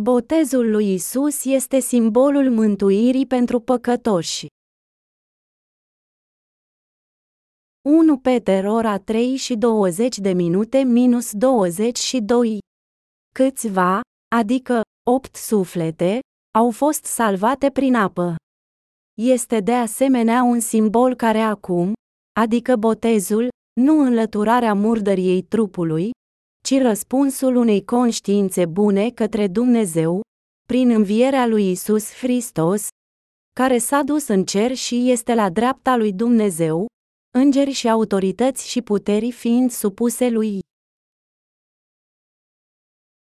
Botezul lui Isus este simbolul mântuirii pentru păcătoși. 1 Peter ora 3 și 20 de minute minus 22. Câțiva, adică opt suflete, au fost salvate prin apă. Este de asemenea un simbol care acum, adică botezul, nu înlăturarea murdăriei trupului, ci răspunsul unei conștiințe bune către Dumnezeu, prin învierea lui Isus Hristos, care s-a dus în cer și este la dreapta lui Dumnezeu, îngeri și autorități și puteri fiind supuse lui.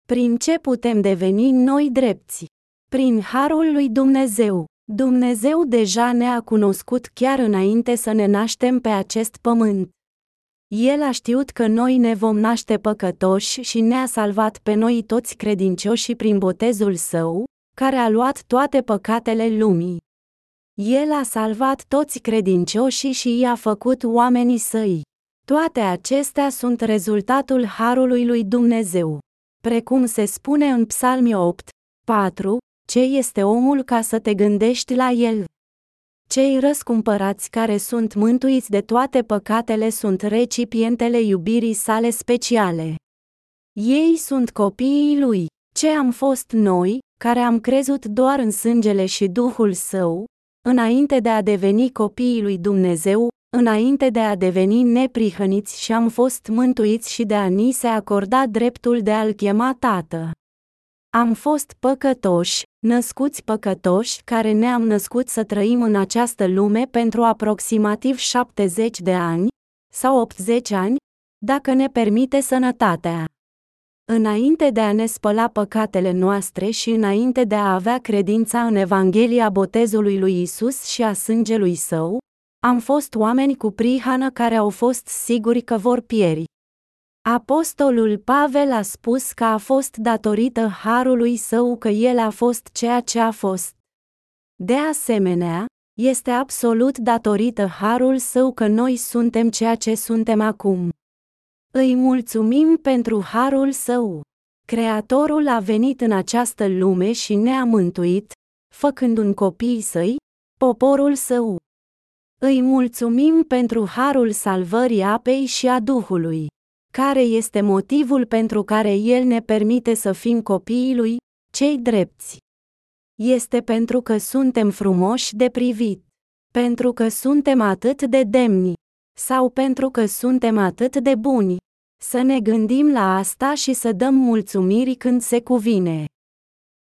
Prin ce putem deveni noi drepți? Prin harul lui Dumnezeu. Dumnezeu deja ne-a cunoscut chiar înainte să ne naștem pe acest pământ. El a știut că noi ne vom naște păcătoși și ne-a salvat pe noi toți credincioși prin botezul său, care a luat toate păcatele lumii. El a salvat toți credincioșii și i-a făcut oamenii săi. Toate acestea sunt rezultatul harului lui Dumnezeu. Precum se spune în Psalmi 8, 4, ce este omul ca să te gândești la el? Cei răscumpărați care sunt mântuiți de toate păcatele sunt recipientele iubirii sale speciale. Ei sunt copiii lui. Ce am fost noi, care am crezut doar în sângele și Duhul Său, înainte de a deveni copiii lui Dumnezeu, înainte de a deveni neprihăniți și am fost mântuiți și de a ni se acorda dreptul de a-L chema Tată. Am fost păcătoși, născuți păcătoși, care ne-am născut să trăim în această lume pentru aproximativ 70 de ani, sau 80 ani, dacă ne permite sănătatea. Înainte de a ne spăla păcatele noastre și înainte de a avea credința în Evanghelia botezului lui Isus și a sângelui său, am fost oameni cu prihană care au fost siguri că vor pieri. Apostolul Pavel a spus că a fost datorită harului său că el a fost ceea ce a fost. De asemenea, este absolut datorită harul său că noi suntem ceea ce suntem acum. Îi mulțumim pentru harul său. Creatorul a venit în această lume și ne-a mântuit, făcând un copii săi, poporul său. Îi mulțumim pentru harul salvării apei și a Duhului. Care este motivul pentru care El ne permite să fim copiii Lui, cei drepți? Este pentru că suntem frumoși de privit, pentru că suntem atât de demni, sau pentru că suntem atât de buni. Să ne gândim la asta și să dăm mulțumiri când se cuvine.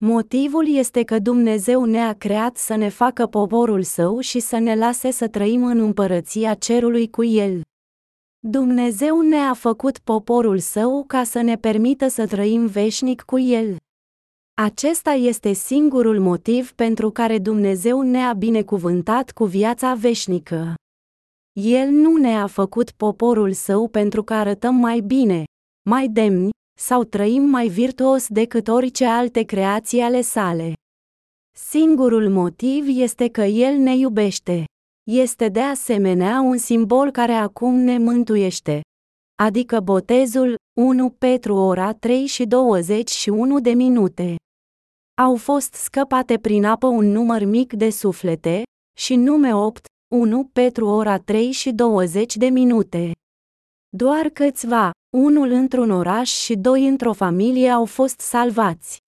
Motivul este că Dumnezeu ne-a creat să ne facă poporul său și să ne lase să trăim în împărăția cerului cu El. Dumnezeu ne-a făcut poporul său ca să ne permită să trăim veșnic cu El. Acesta este singurul motiv pentru care Dumnezeu ne-a binecuvântat cu viața veșnică. El nu ne-a făcut poporul său pentru că arătăm mai bine, mai demni, sau trăim mai virtuos decât orice alte creații ale sale. Singurul motiv este că El ne iubește este de asemenea un simbol care acum ne mântuiește. Adică botezul 1 Petru ora 3 și 21 de minute. Au fost scăpate prin apă un număr mic de suflete, și nume 8, 1 Petru ora 3 și 20 de minute. Doar câțiva, unul într-un oraș și doi într-o familie au fost salvați.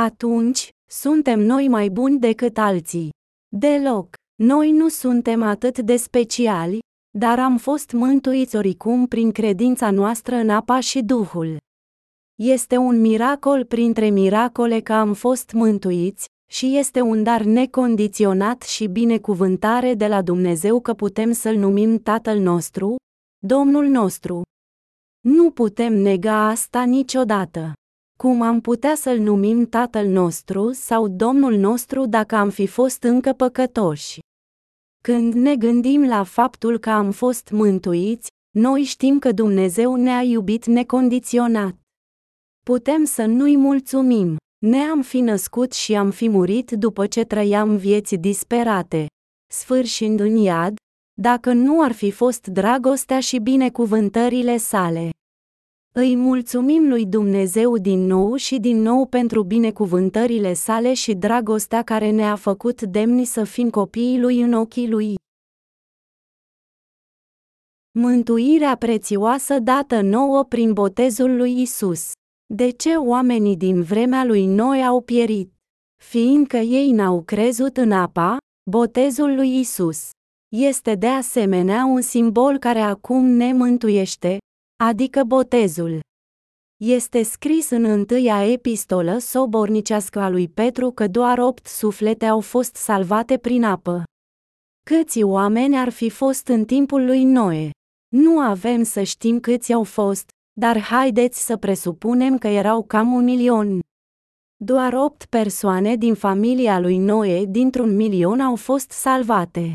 Atunci, suntem noi mai buni decât alții. Deloc. Noi nu suntem atât de speciali, dar am fost mântuiți oricum prin credința noastră în apa și Duhul. Este un miracol printre miracole că am fost mântuiți, și este un dar necondiționat și binecuvântare de la Dumnezeu că putem să-L numim Tatăl nostru, Domnul nostru. Nu putem nega asta niciodată. Cum am putea să-L numim Tatăl nostru sau Domnul nostru dacă am fi fost încă păcătoși? Când ne gândim la faptul că am fost mântuiți, noi știm că Dumnezeu ne-a iubit necondiționat. Putem să nu-i mulțumim. Ne-am fi născut și am fi murit după ce trăiam vieți disperate, sfârșind în iad, dacă nu ar fi fost dragostea și binecuvântările sale. Îi mulțumim lui Dumnezeu din nou și din nou pentru binecuvântările sale și dragostea care ne-a făcut demni să fim copiii lui în ochii lui. Mântuirea prețioasă dată nouă prin botezul lui Isus. De ce oamenii din vremea lui Noi au pierit? Fiindcă ei n-au crezut în apa, botezul lui Isus. Este de asemenea un simbol care acum ne mântuiește, adică botezul. Este scris în întâia epistolă sobornicească a lui Petru că doar opt suflete au fost salvate prin apă. Câți oameni ar fi fost în timpul lui Noe? Nu avem să știm câți au fost, dar haideți să presupunem că erau cam un milion. Doar opt persoane din familia lui Noe dintr-un milion au fost salvate.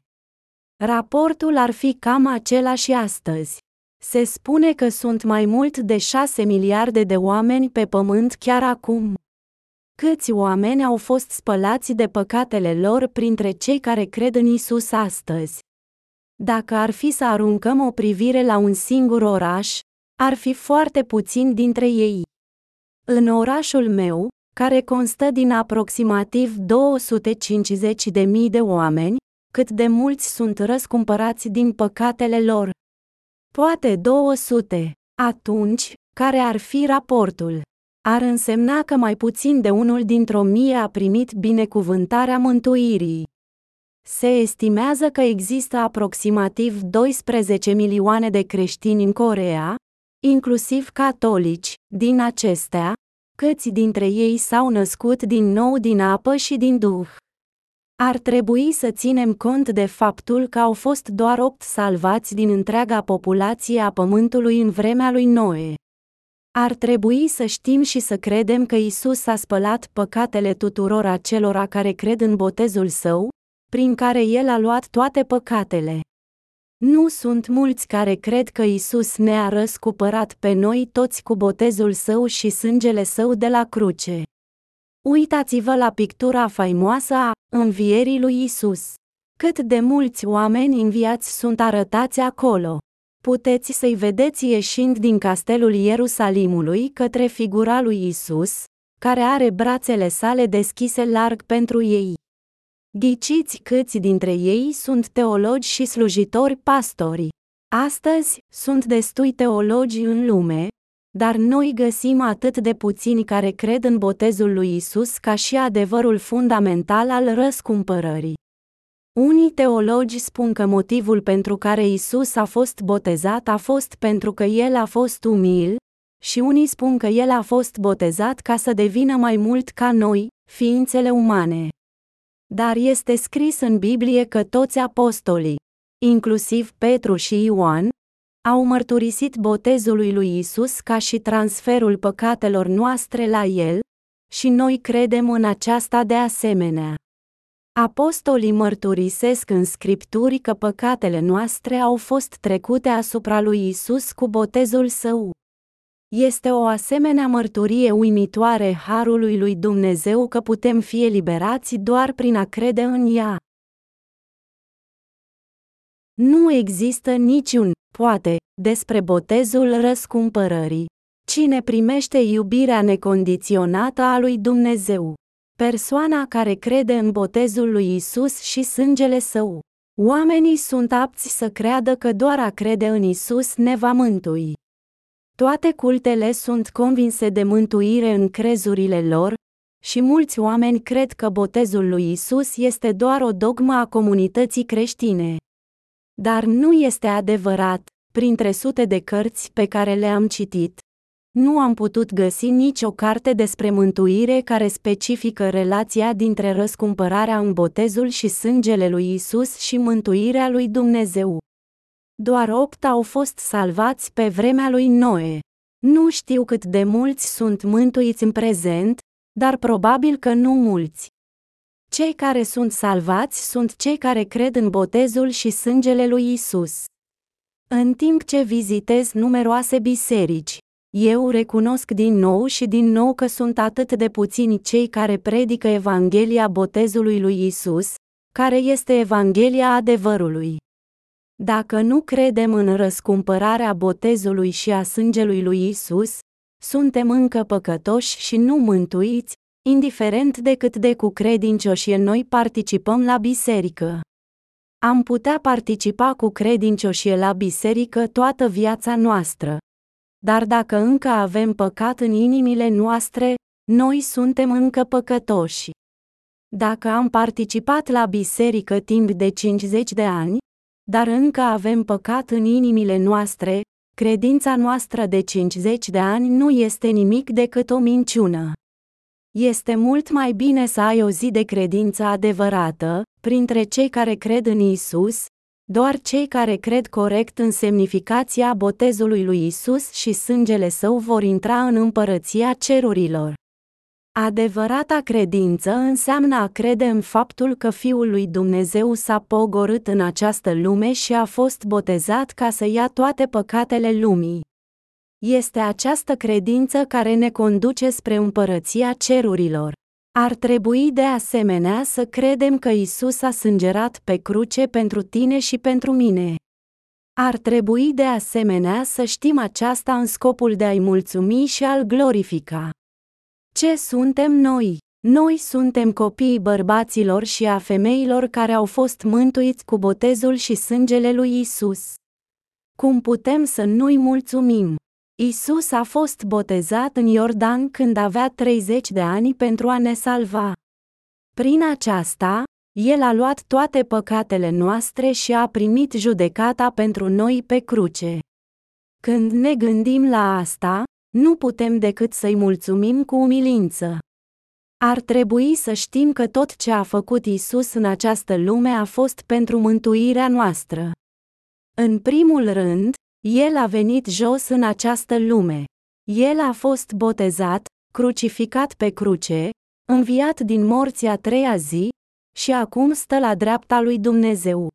Raportul ar fi cam același astăzi. Se spune că sunt mai mult de 6 miliarde de oameni pe pământ chiar acum. Câți oameni au fost spălați de păcatele lor printre cei care cred în Isus astăzi? Dacă ar fi să aruncăm o privire la un singur oraș, ar fi foarte puțin dintre ei. În orașul meu, care constă din aproximativ 250.000 de mii de oameni, cât de mulți sunt răscumpărați din păcatele lor. Poate 200. Atunci, care ar fi raportul? Ar însemna că mai puțin de unul dintr-o mie a primit binecuvântarea mântuirii. Se estimează că există aproximativ 12 milioane de creștini în Corea, inclusiv catolici, din acestea, câți dintre ei s-au născut din nou din apă și din duh. Ar trebui să ținem cont de faptul că au fost doar opt salvați din întreaga populație a Pământului în vremea lui Noe. Ar trebui să știm și să credem că Isus a spălat păcatele tuturor acelora care cred în botezul său, prin care El a luat toate păcatele. Nu sunt mulți care cred că Isus ne-a răscumpărat pe noi toți cu botezul său și sângele său de la cruce. Uitați-vă la pictura faimoasă a învierii lui Isus. Cât de mulți oameni înviați sunt arătați acolo. Puteți să-i vedeți ieșind din castelul Ierusalimului către figura lui Isus, care are brațele sale deschise larg pentru ei. Ghiciți câți dintre ei sunt teologi și slujitori pastori. Astăzi, sunt destui teologi în lume, dar noi găsim atât de puțini care cred în botezul lui Isus ca și adevărul fundamental al răscumpărării. Unii teologi spun că motivul pentru care Isus a fost botezat a fost pentru că el a fost umil, și unii spun că el a fost botezat ca să devină mai mult ca noi, ființele umane. Dar este scris în Biblie că toți apostolii, inclusiv Petru și Ioan, au mărturisit botezul lui Isus ca și transferul păcatelor noastre la el, și noi credem în aceasta de asemenea. Apostolii mărturisesc în scripturi că păcatele noastre au fost trecute asupra lui Isus cu botezul său. Este o asemenea mărturie uimitoare harului lui Dumnezeu că putem fi eliberați doar prin a crede în ea. Nu există niciun, poate, despre botezul răscumpărării. Cine primește iubirea necondiționată a lui Dumnezeu? Persoana care crede în botezul lui Isus și sângele său. Oamenii sunt apți să creadă că doar a crede în Isus ne va mântui. Toate cultele sunt convinse de mântuire în crezurile lor, și mulți oameni cred că botezul lui Isus este doar o dogmă a comunității creștine. Dar nu este adevărat, printre sute de cărți pe care le-am citit, nu am putut găsi nicio carte despre mântuire care specifică relația dintre răscumpărarea în botezul și sângele lui Isus și mântuirea lui Dumnezeu. Doar opt au fost salvați pe vremea lui Noe. Nu știu cât de mulți sunt mântuiți în prezent, dar probabil că nu mulți. Cei care sunt salvați sunt cei care cred în botezul și sângele lui Isus. În timp ce vizitez numeroase biserici, eu recunosc din nou și din nou că sunt atât de puțini cei care predică Evanghelia botezului lui Isus, care este Evanghelia adevărului. Dacă nu credem în răscumpărarea botezului și a sângelui lui Isus, suntem încă păcătoși și nu mântuiți, indiferent de cât de cu credincioși noi participăm la biserică. Am putea participa cu credincioșie la biserică toată viața noastră. Dar dacă încă avem păcat în inimile noastre, noi suntem încă păcătoși. Dacă am participat la biserică timp de 50 de ani, dar încă avem păcat în inimile noastre, credința noastră de 50 de ani nu este nimic decât o minciună. Este mult mai bine să ai o zi de credință adevărată, printre cei care cred în Isus, doar cei care cred corect în semnificația botezului lui Isus și sângele său vor intra în împărăția cerurilor. Adevărata credință înseamnă a crede în faptul că Fiul lui Dumnezeu s-a pogorât în această lume și a fost botezat ca să ia toate păcatele lumii. Este această credință care ne conduce spre împărăția cerurilor. Ar trebui de asemenea să credem că Isus a sângerat pe cruce pentru tine și pentru mine. Ar trebui de asemenea să știm aceasta în scopul de a-i mulțumi și a-l glorifica. Ce suntem noi? Noi suntem copiii bărbaților și a femeilor care au fost mântuiți cu botezul și sângele lui Isus. Cum putem să nu-i mulțumim? Isus a fost botezat în Iordan când avea 30 de ani pentru a ne salva. Prin aceasta, El a luat toate păcatele noastre și a primit judecata pentru noi pe cruce. Când ne gândim la asta, nu putem decât să-i mulțumim cu umilință. Ar trebui să știm că tot ce a făcut Isus în această lume a fost pentru mântuirea noastră. În primul rând, El a venit jos în această lume. El a fost botezat, crucificat pe cruce, înviat din morți a treia zi, și acum stă la dreapta lui Dumnezeu.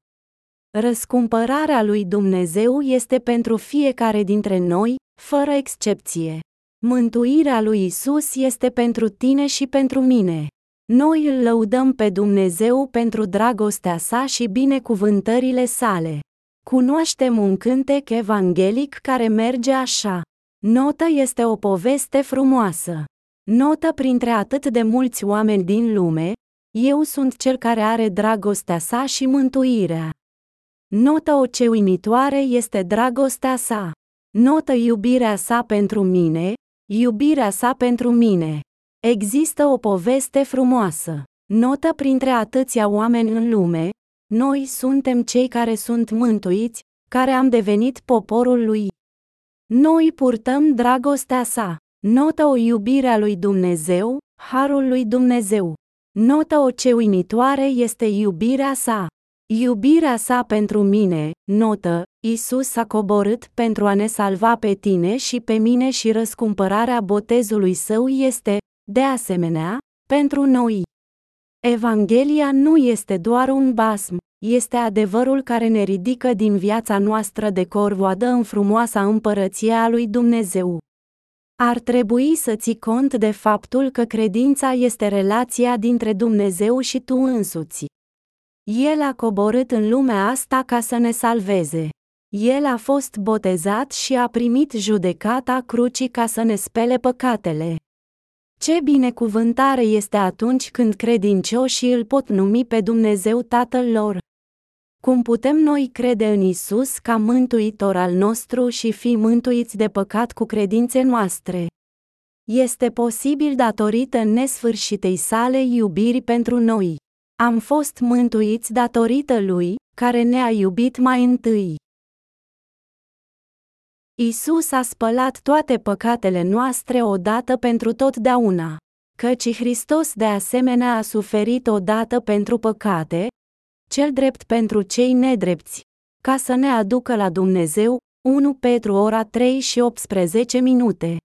Răscumpărarea lui Dumnezeu este pentru fiecare dintre noi, fără excepție. Mântuirea lui Isus este pentru tine și pentru mine. Noi îl lăudăm pe Dumnezeu pentru dragostea sa și binecuvântările sale. Cunoaștem un cântec evanghelic care merge așa. Notă este o poveste frumoasă. Notă printre atât de mulți oameni din lume, eu sunt cel care are dragostea sa și mântuirea. Notă o ce uimitoare este dragostea sa. Notă iubirea sa pentru mine, iubirea sa pentru mine. Există o poveste frumoasă. Notă printre atâția oameni în lume, noi suntem cei care sunt mântuiți, care am devenit poporul lui. Noi purtăm dragostea sa. Notă o iubirea lui Dumnezeu, harul lui Dumnezeu. Notă o ce uimitoare este iubirea sa. Iubirea sa pentru mine, notă, Isus a coborât pentru a ne salva pe tine și pe mine și răscumpărarea botezului său este, de asemenea, pentru noi. Evanghelia nu este doar un basm, este adevărul care ne ridică din viața noastră de corvoadă în frumoasa împărăție a lui Dumnezeu. Ar trebui să ții cont de faptul că credința este relația dintre Dumnezeu și tu însuți. El a coborât în lumea asta ca să ne salveze. El a fost botezat și a primit judecata crucii ca să ne spele păcatele. Ce binecuvântare este atunci când credincioșii îl pot numi pe Dumnezeu Tatăl lor. Cum putem noi crede în Isus ca mântuitor al nostru și fi mântuiți de păcat cu credințe noastre? Este posibil datorită nesfârșitei sale iubiri pentru noi. Am fost mântuiți datorită lui, care ne-a iubit mai întâi. Isus a spălat toate păcatele noastre odată pentru totdeauna. Căci Hristos de asemenea a suferit odată pentru păcate, cel drept pentru cei nedrepți, ca să ne aducă la Dumnezeu, 1 Petru ora 3 și 18 minute.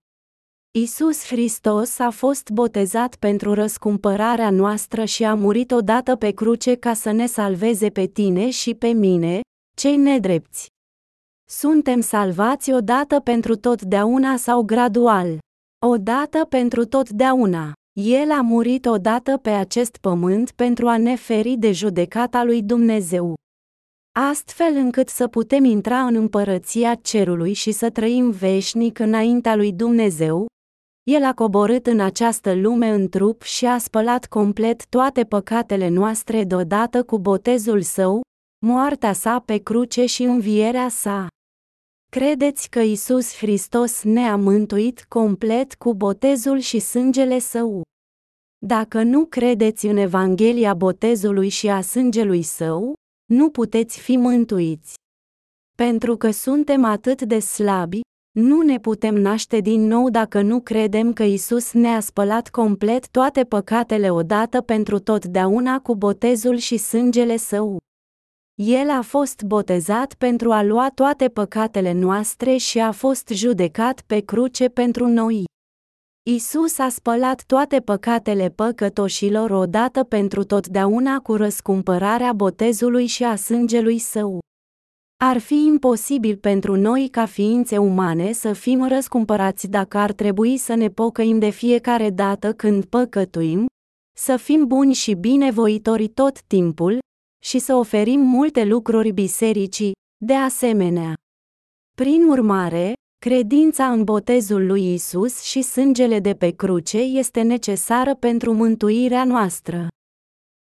Isus Hristos a fost botezat pentru răscumpărarea noastră și a murit odată pe cruce ca să ne salveze pe tine și pe mine, cei nedrepți. Suntem salvați odată pentru totdeauna sau gradual. Odată pentru totdeauna. El a murit odată pe acest pământ pentru a ne feri de judecata lui Dumnezeu. astfel încât să putem intra în împărăția cerului și să trăim veșnic înaintea lui Dumnezeu, el a coborât în această lume în trup și a spălat complet toate păcatele noastre deodată cu botezul său, moartea sa pe cruce și învierea sa. Credeți că Isus Hristos ne-a mântuit complet cu botezul și sângele său? Dacă nu credeți în Evanghelia botezului și a sângelui său, nu puteți fi mântuiți. Pentru că suntem atât de slabi, nu ne putem naște din nou dacă nu credem că Isus ne-a spălat complet toate păcatele odată pentru totdeauna cu botezul și sângele său. El a fost botezat pentru a lua toate păcatele noastre și a fost judecat pe cruce pentru noi. Isus a spălat toate păcatele păcătoșilor odată pentru totdeauna cu răscumpărarea botezului și a sângelui său. Ar fi imposibil pentru noi ca ființe umane să fim răscumpărați dacă ar trebui să ne pocăim de fiecare dată când păcătuim, să fim buni și binevoitori tot timpul, și să oferim multe lucruri bisericii, de asemenea. Prin urmare, credința în botezul lui Isus și sângele de pe cruce este necesară pentru mântuirea noastră.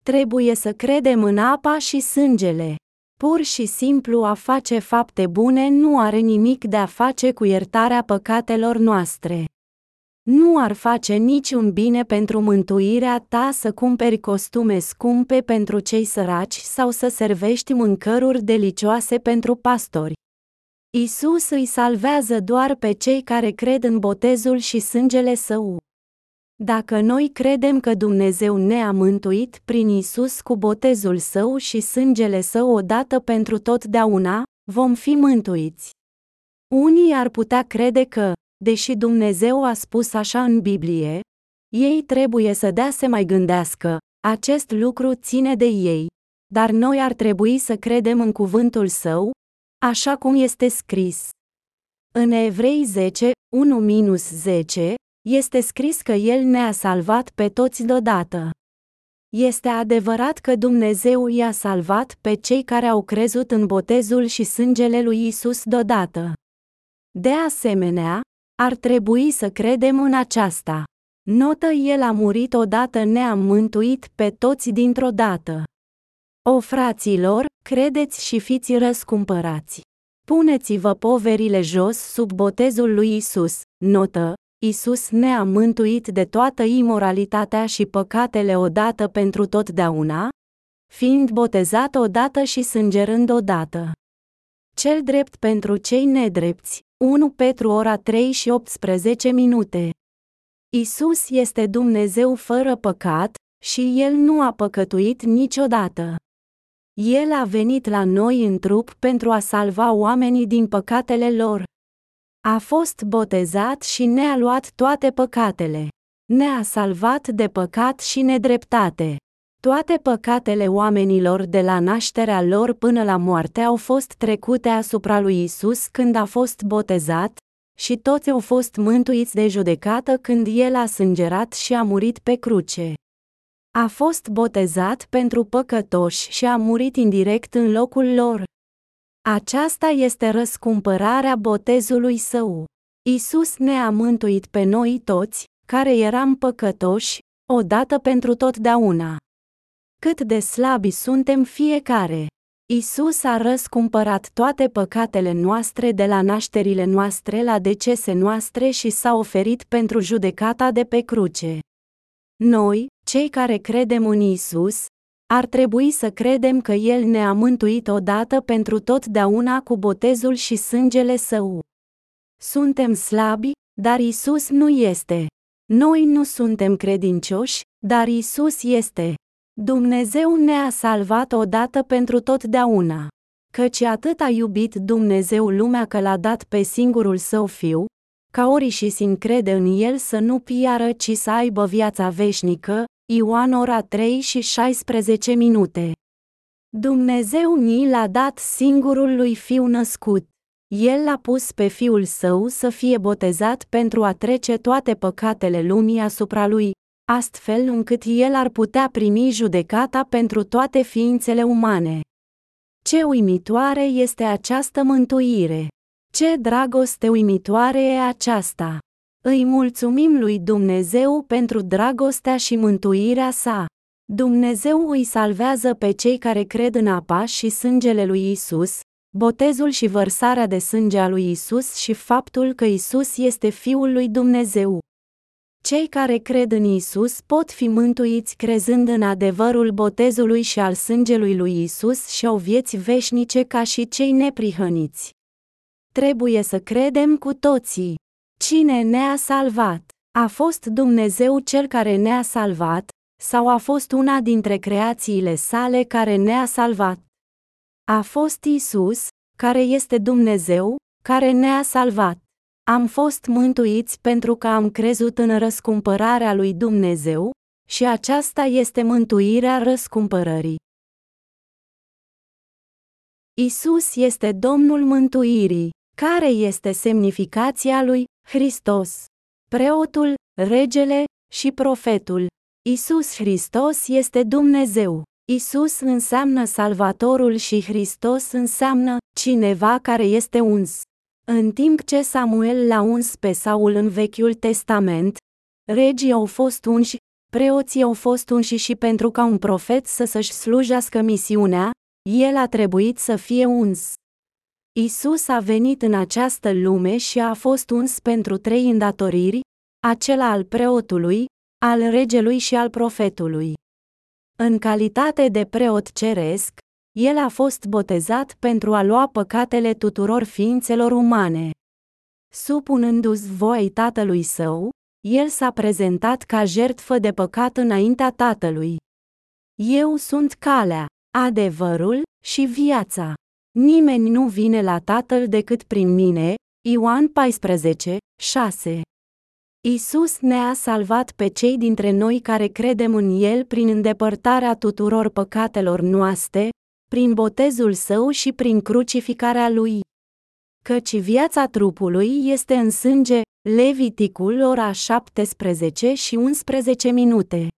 Trebuie să credem în apa și sângele. Pur și simplu a face fapte bune nu are nimic de a face cu iertarea păcatelor noastre. Nu ar face niciun bine pentru mântuirea ta să cumperi costume scumpe pentru cei săraci sau să servești mâncăruri delicioase pentru pastori. Isus îi salvează doar pe cei care cred în botezul și sângele său. Dacă noi credem că Dumnezeu ne-a mântuit prin Isus cu botezul său și sângele său odată pentru totdeauna, vom fi mântuiți. Unii ar putea crede că, deși Dumnezeu a spus așa în Biblie, ei trebuie să dea să mai gândească, acest lucru ține de ei, dar noi ar trebui să credem în cuvântul său, așa cum este scris. În Evrei 10, 1-10, este scris că El ne-a salvat pe toți deodată. Este adevărat că Dumnezeu i-a salvat pe cei care au crezut în botezul și sângele lui Isus deodată. De asemenea, ar trebui să credem în aceasta. Notă El a murit odată ne-a mântuit pe toți dintr-o dată. O fraților, credeți și fiți răscumpărați. Puneți-vă poverile jos sub botezul lui Isus. Notă, Isus ne-a mântuit de toată imoralitatea și păcatele odată pentru totdeauna, fiind botezat odată și sângerând odată. Cel drept pentru cei nedrepți, 1 Petru ora 3 și 18 minute. Isus este Dumnezeu fără păcat, și El nu a păcătuit niciodată. El a venit la noi în trup pentru a salva oamenii din păcatele lor. A fost botezat și ne-a luat toate păcatele. Ne-a salvat de păcat și nedreptate. Toate păcatele oamenilor de la nașterea lor până la moarte au fost trecute asupra lui Isus când a fost botezat, și toți au fost mântuiți de judecată când el a sângerat și a murit pe cruce. A fost botezat pentru păcătoși și a murit indirect în locul lor. Aceasta este răscumpărarea botezului său. Isus ne-a mântuit pe noi toți, care eram păcătoși, odată pentru totdeauna. Cât de slabi suntem fiecare! Isus a răscumpărat toate păcatele noastre de la nașterile noastre la decese noastre și s-a oferit pentru judecata de pe cruce. Noi, cei care credem în Isus, ar trebui să credem că El ne-a mântuit odată pentru totdeauna cu botezul și sângele său. Suntem slabi, dar Isus nu este. Noi nu suntem credincioși, dar Isus este. Dumnezeu ne-a salvat odată pentru totdeauna. Căci atât a iubit Dumnezeu lumea că l-a dat pe singurul său fiu, ca ori și sin crede în el să nu piară, ci să aibă viața veșnică, Ioan ora 3 și 16 minute. Dumnezeu ni l-a dat singurul lui fiu născut. El l-a pus pe fiul său să fie botezat pentru a trece toate păcatele lumii asupra lui, astfel încât el ar putea primi judecata pentru toate ființele umane. Ce uimitoare este această mântuire! Ce dragoste uimitoare e aceasta! Îi mulțumim lui Dumnezeu pentru dragostea și mântuirea sa. Dumnezeu îi salvează pe cei care cred în apa și sângele lui Isus, botezul și vărsarea de sânge a lui Isus și faptul că Isus este Fiul lui Dumnezeu. Cei care cred în Isus pot fi mântuiți crezând în adevărul botezului și al sângelui lui Isus și au vieți veșnice ca și cei neprihăniți. Trebuie să credem cu toții. Cine ne-a salvat? A fost Dumnezeu cel care ne-a salvat, sau a fost una dintre creațiile sale care ne-a salvat? A fost Isus, care este Dumnezeu, care ne-a salvat. Am fost mântuiți pentru că am crezut în răscumpărarea lui Dumnezeu, și aceasta este mântuirea răscumpărării. Isus este Domnul mântuirii. Care este semnificația lui Hristos? Preotul, regele și profetul. Isus Hristos este Dumnezeu. Isus înseamnă Salvatorul și Hristos înseamnă cineva care este uns. În timp ce Samuel l-a uns pe Saul în Vechiul Testament, regii au fost unși, preoții au fost unși și pentru ca un profet să să-și slujească misiunea, el a trebuit să fie uns. Isus a venit în această lume și a fost uns pentru trei îndatoriri, acela al preotului, al regelui și al profetului. În calitate de preot ceresc, el a fost botezat pentru a lua păcatele tuturor ființelor umane. Supunându-ți voii tatălui său, el s-a prezentat ca jertfă de păcat înaintea tatălui. Eu sunt calea, adevărul și viața. Nimeni nu vine la tatăl decât prin mine. Ioan 14, 6 Isus ne-a salvat pe cei dintre noi care credem în El prin îndepărtarea tuturor păcatelor noastre, prin botezul său și prin crucificarea lui. Căci viața trupului este în sânge, Leviticul ora 17 și 11 minute.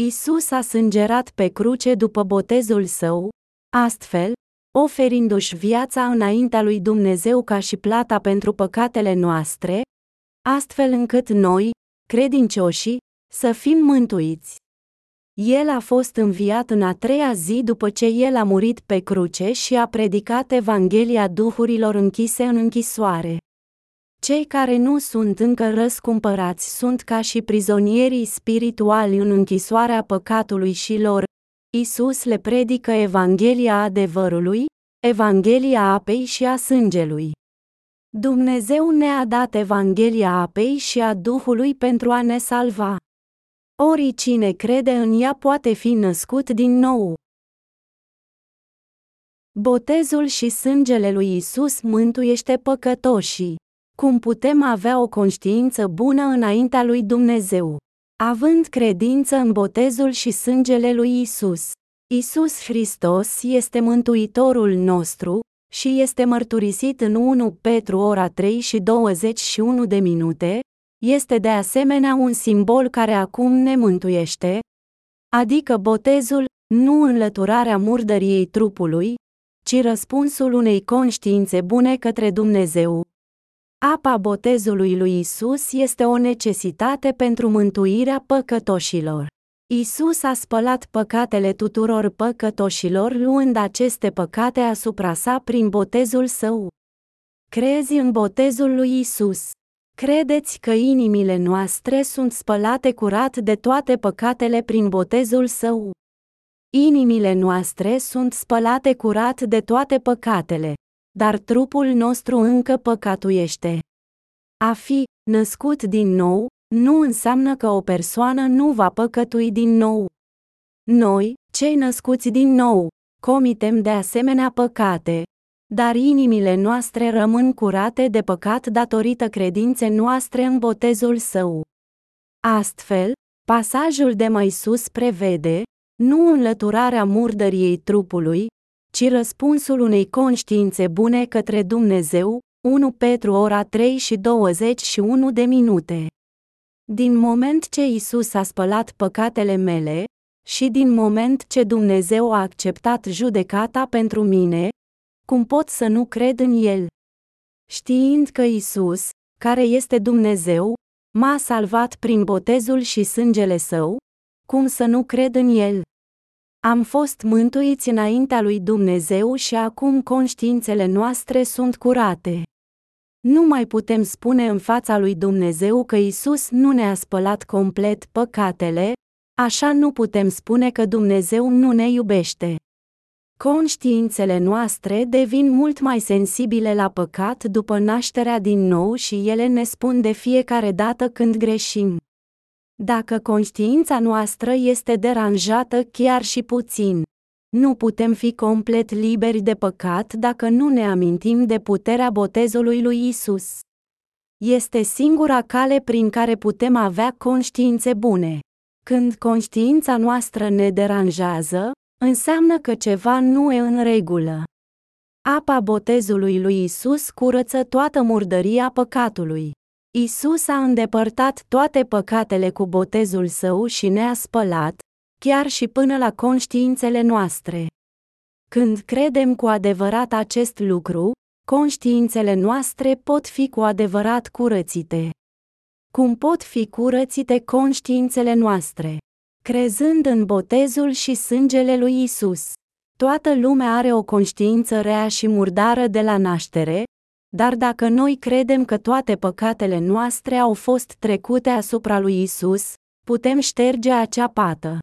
Isus a sângerat pe cruce după botezul său, astfel, oferindu-și viața înaintea lui Dumnezeu ca și plata pentru păcatele noastre, astfel încât noi, credincioșii, să fim mântuiți. El a fost înviat în a treia zi după ce el a murit pe cruce și a predicat Evanghelia duhurilor închise în închisoare. Cei care nu sunt încă răscumpărați sunt ca și prizonierii spirituali în închisoarea păcatului și lor. Isus le predică Evanghelia adevărului, Evanghelia apei și a sângelui. Dumnezeu ne-a dat Evanghelia apei și a Duhului pentru a ne salva. Ori cine crede în ea poate fi născut din nou. Botezul și sângele lui Isus mântuiește păcătoșii. Cum putem avea o conștiință bună înaintea lui Dumnezeu? Având credință în botezul și sângele lui Isus. Isus Hristos este Mântuitorul nostru, și este mărturisit în 1 Petru ora 3 și 21 de minute, este de asemenea un simbol care acum ne mântuiește, adică botezul, nu înlăturarea murdăriei trupului, ci răspunsul unei conștiințe bune către Dumnezeu. Apa botezului lui Isus este o necesitate pentru mântuirea păcătoșilor. Isus a spălat păcatele tuturor păcătoșilor luând aceste păcate asupra sa prin botezul său. Crezi în botezul lui Isus. Credeți că inimile noastre sunt spălate curat de toate păcatele prin botezul său. Inimile noastre sunt spălate curat de toate păcatele, dar trupul nostru încă păcatuiește. A fi născut din nou nu înseamnă că o persoană nu va păcătui din nou. Noi, cei născuți din nou, comitem de asemenea păcate, dar inimile noastre rămân curate de păcat datorită credinței noastre în botezul său. Astfel, pasajul de mai sus prevede, nu înlăturarea murdăriei trupului, ci răspunsul unei conștiințe bune către Dumnezeu, 1 Petru ora 3 și 21 de minute. Din moment ce Isus a spălat păcatele mele, Și din moment ce Dumnezeu a acceptat judecata pentru mine, cum pot să nu cred în El? Știind că Isus, care este Dumnezeu, m-a salvat prin botezul și sângele său, cum să nu cred în El? Am fost mântuiți înaintea lui Dumnezeu și acum conștiințele noastre sunt curate. Nu mai putem spune în fața lui Dumnezeu că Isus nu ne-a spălat complet păcatele, așa nu putem spune că Dumnezeu nu ne iubește. Conștiințele noastre devin mult mai sensibile la păcat după nașterea din nou și ele ne spun de fiecare dată când greșim. Dacă conștiința noastră este deranjată chiar și puțin, nu putem fi complet liberi de păcat dacă nu ne amintim de puterea botezului lui Isus. Este singura cale prin care putem avea conștiințe bune. Când conștiința noastră ne deranjează, înseamnă că ceva nu e în regulă. Apa botezului lui Isus curăță toată murdăria păcatului. Isus a îndepărtat toate păcatele cu botezul său și ne-a spălat, chiar și până la conștiințele noastre. Când credem cu adevărat acest lucru, conștiințele noastre pot fi cu adevărat curățite. Cum pot fi curățite conștiințele noastre? Crezând în botezul și sângele lui Isus. Toată lumea are o conștiință rea și murdară de la naștere, dar dacă noi credem că toate păcatele noastre au fost trecute asupra lui Isus, putem șterge acea pată.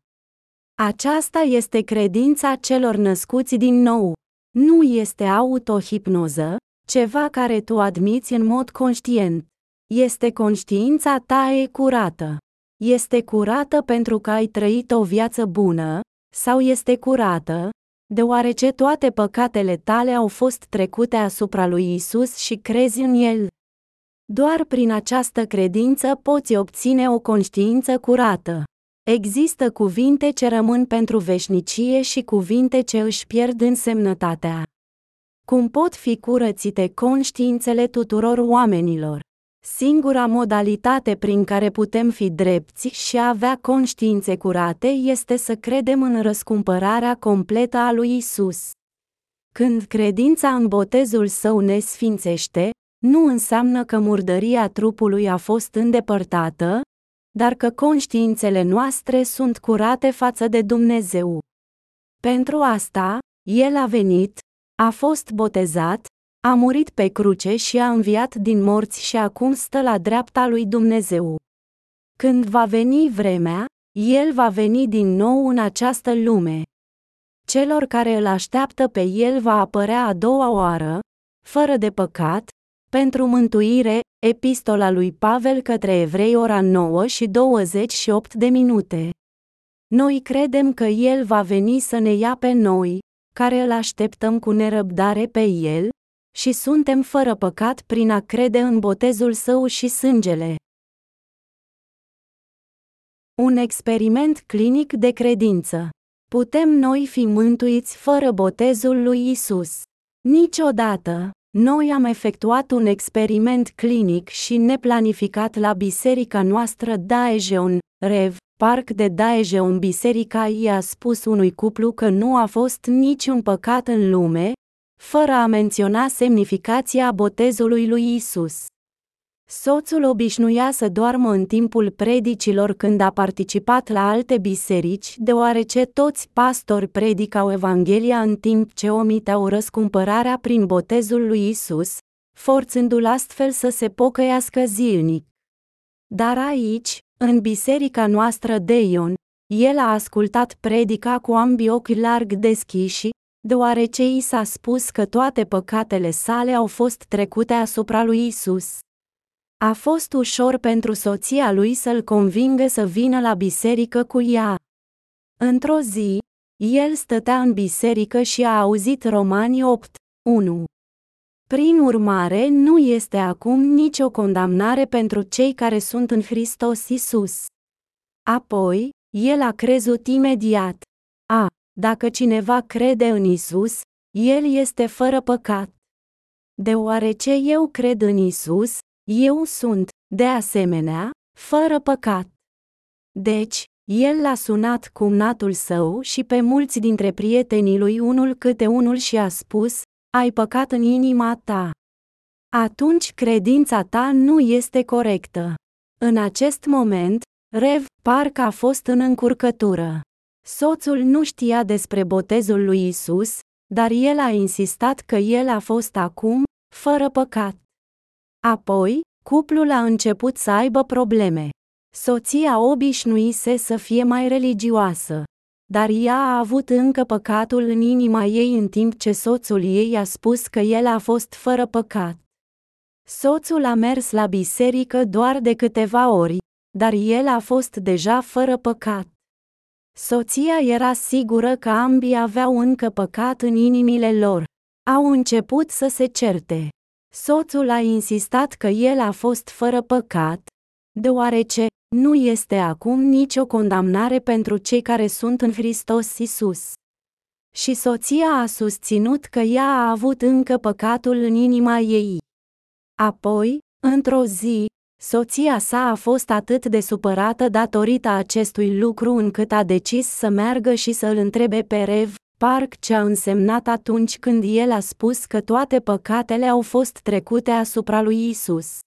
Aceasta este credința celor născuți din nou. Nu este autohipnoză, ceva care tu admiți în mod conștient. Este conștiința ta e curată. Este curată pentru că ai trăit o viață bună, sau este curată, deoarece toate păcatele tale au fost trecute asupra lui Isus și crezi în el. Doar prin această credință poți obține o conștiință curată. Există cuvinte ce rămân pentru veșnicie și cuvinte ce își pierd însemnătatea. Cum pot fi curățite conștiințele tuturor oamenilor? Singura modalitate prin care putem fi drepți și avea conștiințe curate este să credem în răscumpărarea completă a lui Isus. Când credința în botezul său ne sfințește, nu înseamnă că murdăria trupului a fost îndepărtată, dar că conștiințele noastre sunt curate față de Dumnezeu. Pentru asta, El a venit, a fost botezat, a murit pe cruce și a înviat din morți și acum stă la dreapta lui Dumnezeu. Când va veni vremea, El va veni din nou în această lume. Celor care îl așteaptă pe El va apărea a doua oară, fără de păcat, pentru mântuire, epistola lui Pavel către evrei ora 9 și 28 de minute. Noi credem că El va veni să ne ia pe noi, care îl așteptăm cu nerăbdare pe El, și suntem fără păcat prin a crede în botezul său și sângele. Un experiment clinic de credință. Putem noi fi mântuiți fără botezul lui Isus. Niciodată. Noi am efectuat un experiment clinic și neplanificat la biserica noastră Daejeon, Rev, parc de Daejeon biserica i-a spus unui cuplu că nu a fost niciun păcat în lume, fără a menționa semnificația botezului lui Isus. Soțul obișnuia să doarmă în timpul predicilor când a participat la alte biserici, deoarece toți pastori predicau Evanghelia în timp ce omiteau răscumpărarea prin botezul lui Isus, forțându-l astfel să se pocăiască zilnic. Dar aici, în biserica noastră de Ion, el a ascultat predica cu ambii ochi larg deschiși, deoarece i s-a spus că toate păcatele sale au fost trecute asupra lui Isus. A fost ușor pentru soția lui să-l convingă să vină la biserică cu ea. Într-o zi, el stătea în biserică și a auzit Romani 8, 1. Prin urmare, nu este acum nicio condamnare pentru cei care sunt în Hristos Isus. Apoi, el a crezut imediat. A. Dacă cineva crede în Isus, el este fără păcat. Deoarece eu cred în Isus, eu sunt, de asemenea, fără păcat. Deci, El l-a sunat cu natul său și pe mulți dintre prietenii lui unul câte unul și a spus, ai păcat în inima ta. Atunci credința ta nu este corectă. În acest moment, Rev parcă a fost în încurcătură. Soțul nu știa despre botezul lui Isus, dar el a insistat că el a fost acum, fără păcat. Apoi, cuplul a început să aibă probleme. Soția obișnuise să fie mai religioasă, dar ea a avut încă păcatul în inima ei în timp ce soțul ei a spus că el a fost fără păcat. Soțul a mers la biserică doar de câteva ori, dar el a fost deja fără păcat. Soția era sigură că ambii aveau încă păcat în inimile lor. Au început să se certe. Soțul a insistat că el a fost fără păcat, deoarece nu este acum nicio condamnare pentru cei care sunt în Hristos Isus. Și soția a susținut că ea a avut încă păcatul în inima ei. Apoi, într-o zi, soția sa a fost atât de supărată datorită acestui lucru încât a decis să meargă și să îl întrebe pe Rev, Parc ce a însemnat atunci când el a spus că toate păcatele au fost trecute asupra lui Isus.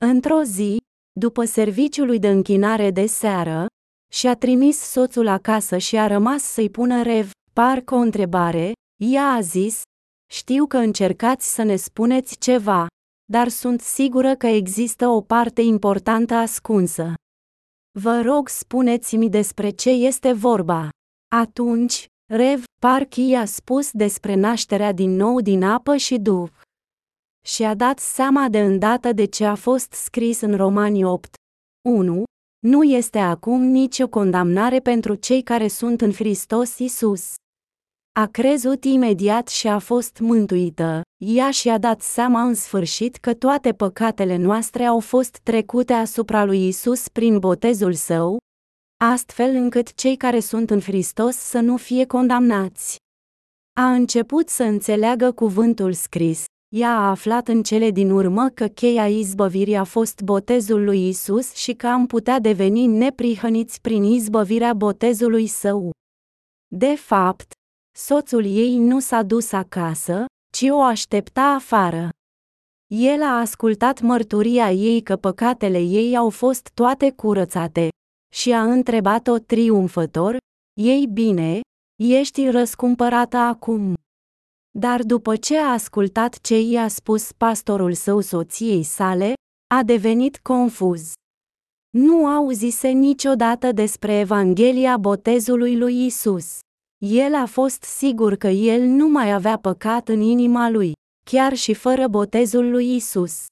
Într-o zi, după serviciului de închinare de seară, și-a trimis soțul acasă și a rămas să-i pună Rev, Parc o întrebare, ea a zis, știu că încercați să ne spuneți ceva, dar sunt sigură că există o parte importantă ascunsă. Vă rog spuneți-mi despre ce este vorba. Atunci, Rev Parchi a spus despre nașterea din nou din apă și duh. Și a dat seama de îndată de ce a fost scris în Romani 8. 1. Nu este acum nicio condamnare pentru cei care sunt în Hristos Isus. A crezut imediat și a fost mântuită, ea și-a dat seama în sfârșit că toate păcatele noastre au fost trecute asupra lui Isus prin botezul său, astfel încât cei care sunt în Hristos să nu fie condamnați. A început să înțeleagă cuvântul scris. Ea a aflat în cele din urmă că cheia izbăvirii a fost botezul lui Isus și că am putea deveni neprihăniți prin izbăvirea botezului său. De fapt, soțul ei nu s-a dus acasă, ci o aștepta afară. El a ascultat mărturia ei că păcatele ei au fost toate curățate, și a întrebat-o triumfător, ei bine, ești răscumpărată acum. Dar după ce a ascultat ce i-a spus pastorul său soției sale, a devenit confuz. Nu auzise niciodată despre Evanghelia botezului lui Isus. El a fost sigur că el nu mai avea păcat în inima lui, chiar și fără botezul lui Isus.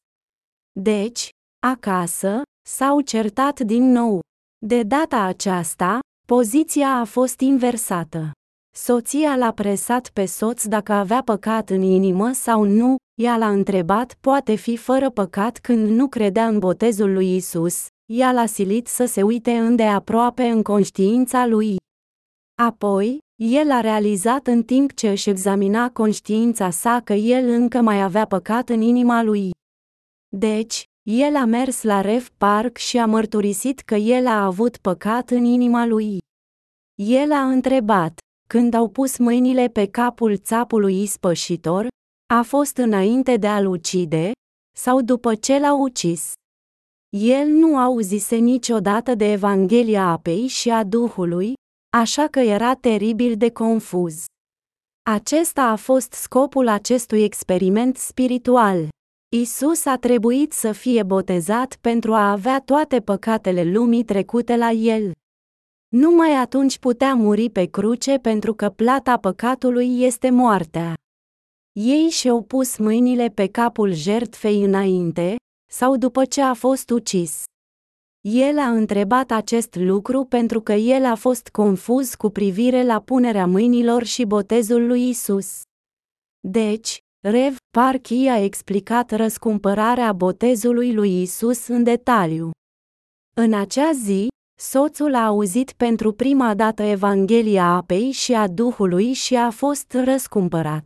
Deci, acasă, s-au certat din nou. De data aceasta, poziția a fost inversată. Soția l-a presat pe soț dacă avea păcat în inimă sau nu, ea l-a întrebat poate fi fără păcat când nu credea în botezul lui Isus, ea l-a silit să se uite îndeaproape în conștiința lui. Apoi, el a realizat în timp ce își examina conștiința sa că el încă mai avea păcat în inima lui. Deci, el a mers la Rev Park și a mărturisit că el a avut păcat în inima lui. El a întrebat, când au pus mâinile pe capul țapului ispășitor, a fost înainte de a-l ucide, sau după ce l-a ucis. El nu auzise niciodată de Evanghelia apei și a Duhului, așa că era teribil de confuz. Acesta a fost scopul acestui experiment spiritual. Isus a trebuit să fie botezat pentru a avea toate păcatele lumii trecute la el. Numai atunci putea muri pe cruce pentru că plata păcatului este moartea. Ei și-au pus mâinile pe capul jertfei înainte, sau după ce a fost ucis. El a întrebat acest lucru pentru că el a fost confuz cu privire la punerea mâinilor și botezul lui Isus. Deci, Rev Parchi a explicat răscumpărarea botezului lui Isus în detaliu. În acea zi, soțul a auzit pentru prima dată Evanghelia apei și a Duhului și a fost răscumpărat.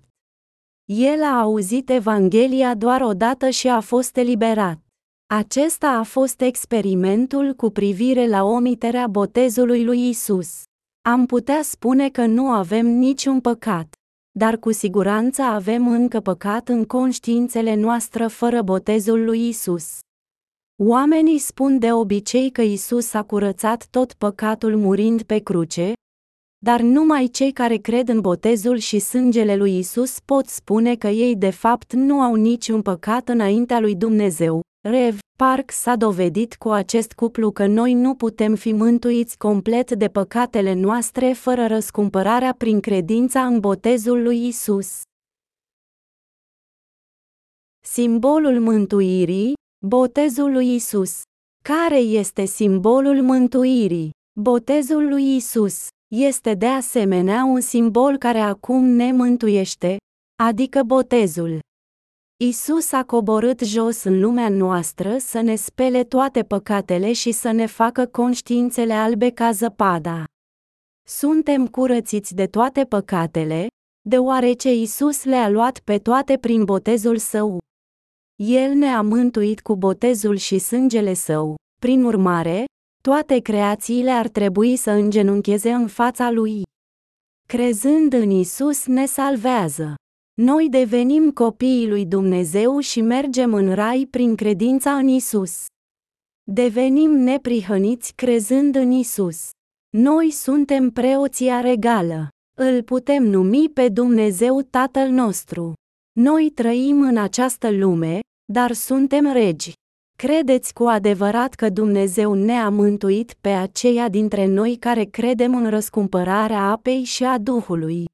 El a auzit Evanghelia doar o dată și a fost eliberat. Acesta a fost experimentul cu privire la omiterea botezului lui Isus. Am putea spune că nu avem niciun păcat, dar cu siguranță avem încă păcat în conștiințele noastre fără botezul lui Isus. Oamenii spun de obicei că Isus a curățat tot păcatul murind pe cruce, dar numai cei care cred în botezul și sângele lui Isus pot spune că ei de fapt nu au niciun păcat înaintea lui Dumnezeu. Rev. Park s-a dovedit cu acest cuplu că noi nu putem fi mântuiți complet de păcatele noastre fără răscumpărarea prin credința în botezul lui Isus. Simbolul mântuirii, botezul lui Isus. Care este simbolul mântuirii? Botezul lui Isus este de asemenea un simbol care acum ne mântuiește, adică botezul. Isus a coborât jos în lumea noastră să ne spele toate păcatele și să ne facă conștiințele albe ca zăpada. Suntem curățiți de toate păcatele, deoarece Isus le-a luat pe toate prin botezul său. El ne-a mântuit cu botezul și sângele său. Prin urmare, toate creațiile ar trebui să îngenuncheze în fața lui. Crezând în Isus ne salvează. Noi devenim copiii lui Dumnezeu și mergem în rai prin credința în Isus. Devenim neprihăniți crezând în Isus. Noi suntem preoția regală. Îl putem numi pe Dumnezeu Tatăl nostru. Noi trăim în această lume, dar suntem regi. Credeți cu adevărat că Dumnezeu ne-a mântuit pe aceia dintre noi care credem în răscumpărarea apei și a Duhului.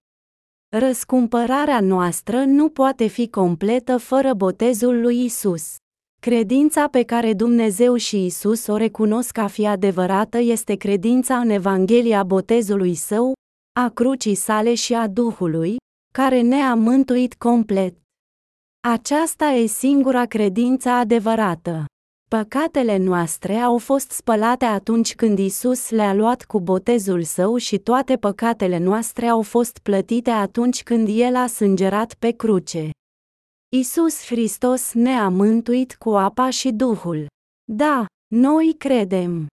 Răscumpărarea noastră nu poate fi completă fără botezul lui Isus. Credința pe care Dumnezeu și Isus o recunosc a fi adevărată este credința în Evanghelia botezului său, a crucii sale și a Duhului, care ne-a mântuit complet. Aceasta e singura credință adevărată. Păcatele noastre au fost spălate atunci când Isus le-a luat cu botezul său și toate păcatele noastre au fost plătite atunci când El a sângerat pe cruce. Isus Hristos ne-a mântuit cu apa și Duhul. Da, noi credem.